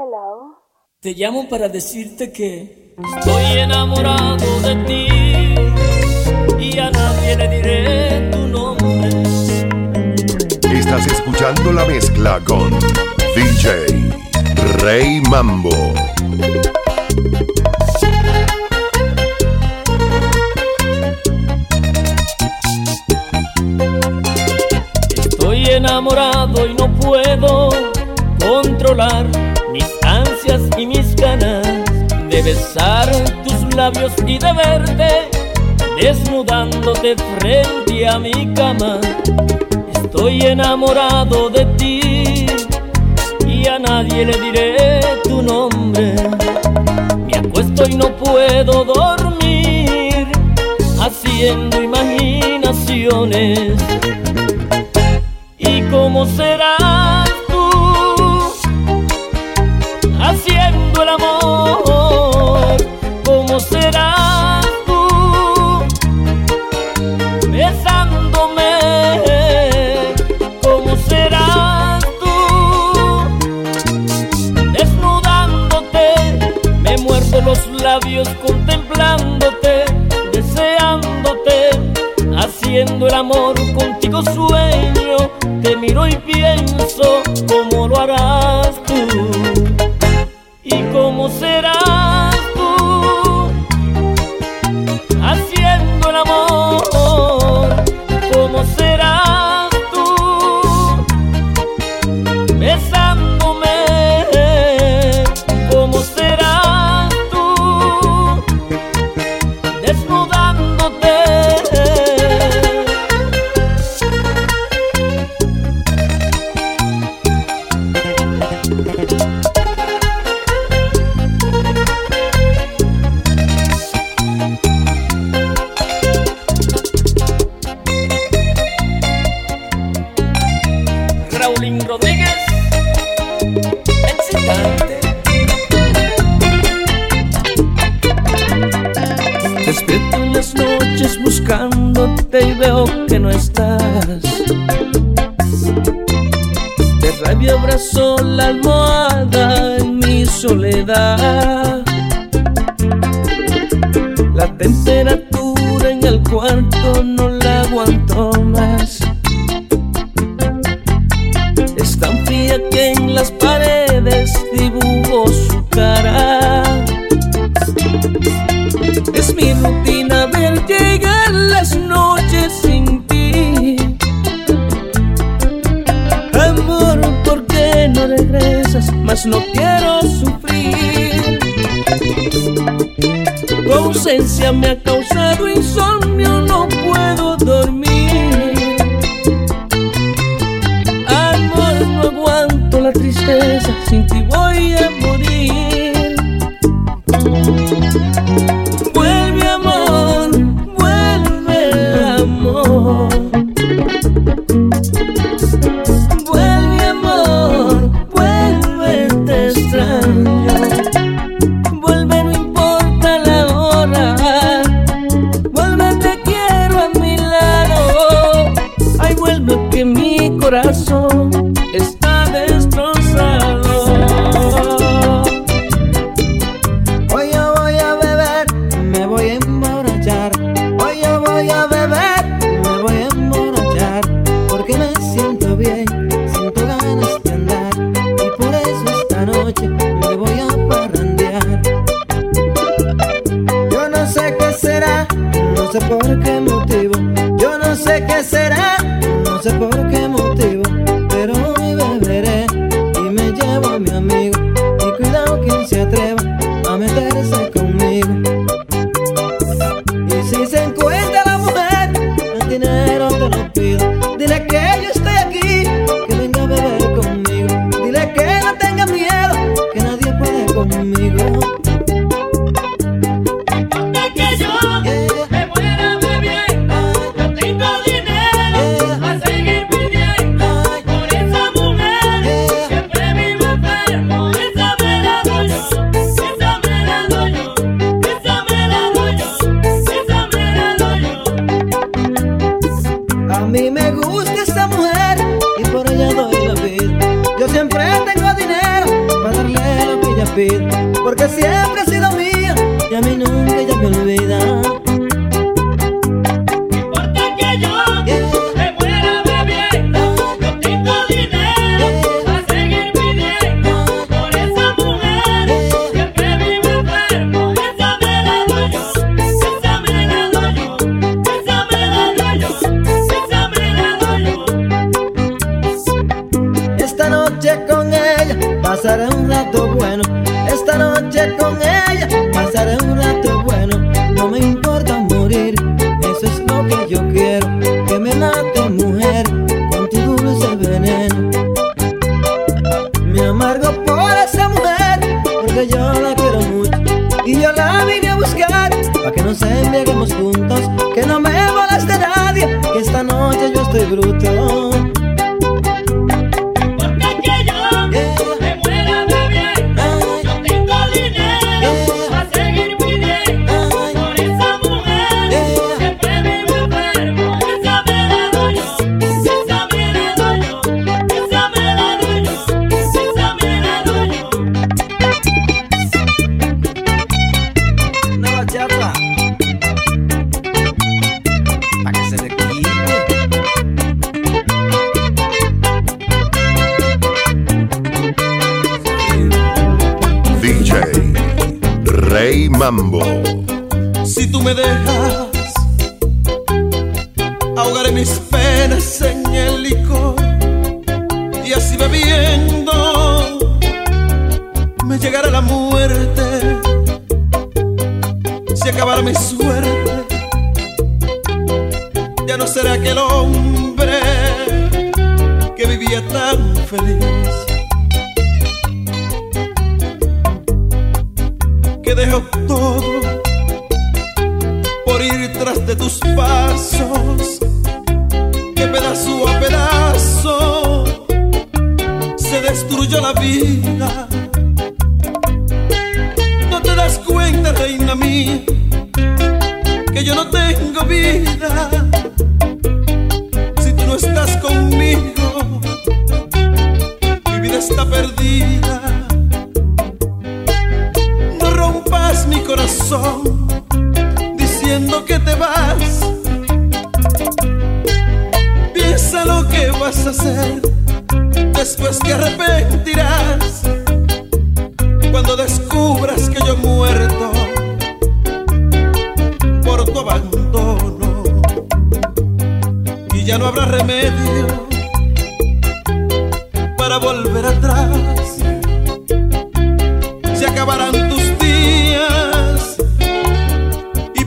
Hello. Te llamo para decirte que estoy enamorado de ti y a nadie le diré tu nombre. Estás escuchando la mezcla con DJ Rey Mambo. Estoy enamorado y no puedo controlar besar tus labios y de verte desnudándote frente a mi cama. Estoy enamorado de ti y a nadie le diré tu nombre. Me acuesto y no puedo dormir haciendo imaginaciones. ¿Y cómo será? y veo que no estás. De rabia abrazó la almohada en mi soledad. La temperatura me ha causado insomnio, no puedo dormir. Amor, no aguanto la tristeza, sin ti voy a morir. me voy a parrandear. Yo no sé qué será, no sé por qué motivo. Yo no sé qué será porque siempre Si tú me dejas, ahogaré mis penas en el licor y así bebiendo me llegará la muerte. Si acabara mi suerte, ya no será aquel hombre que vivía tan feliz. Destruyó la vida. No te das cuenta, reina mía, que yo no tengo vida si tú no estás conmigo. Mi vida está perdida. corazón diciendo que te vas. Piensa lo que vas a hacer después que arrepentirás cuando descubras que yo he muerto por tu abandono y ya no habrá remedio para volver atrás. Se acabarán tus días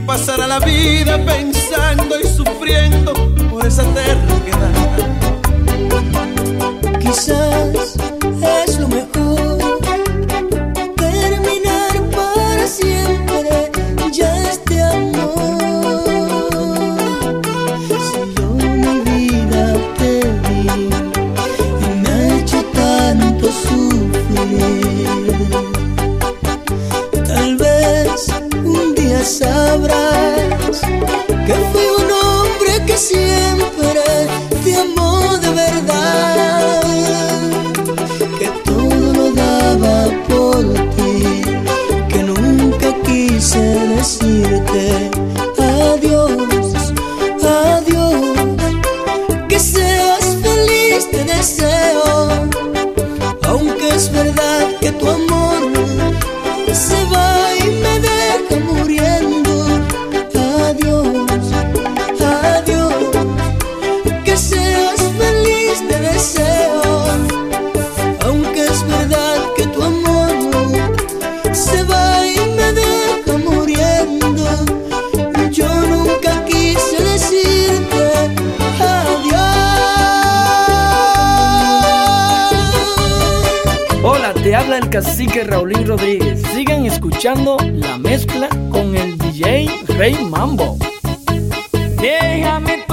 pasará la vida pensando y sufriendo deseo. Aunque es verdad que tu amor se va y me deja muriendo. Yo nunca quise decirte adiós. Hola, te habla el cacique Raulín Rodríguez. Sigan escuchando la mezcla con el DJ Rey Mambo. Déjame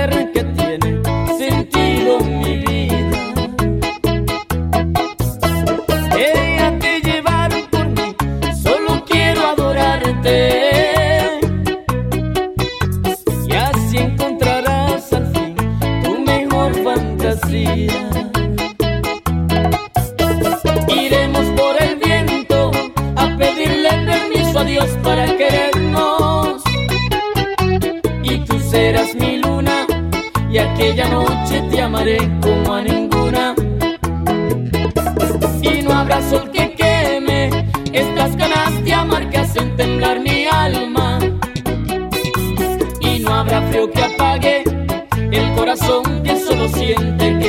Saber que Estas ganas de amar que hacen temblar mi alma. Y no habrá frío que apague el corazón que solo siente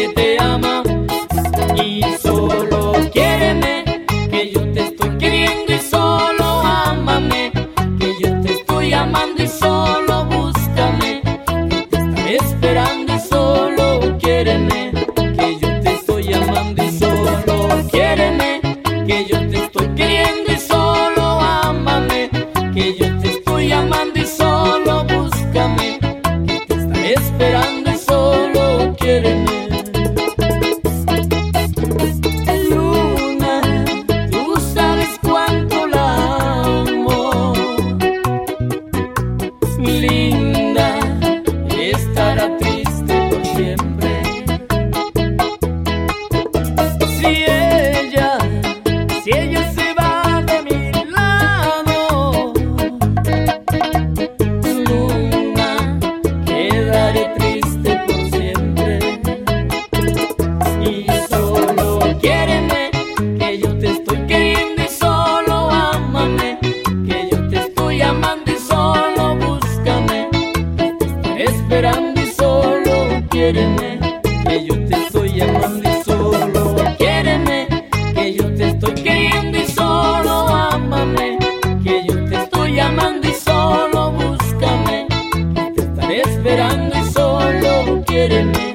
esperando y solo quieren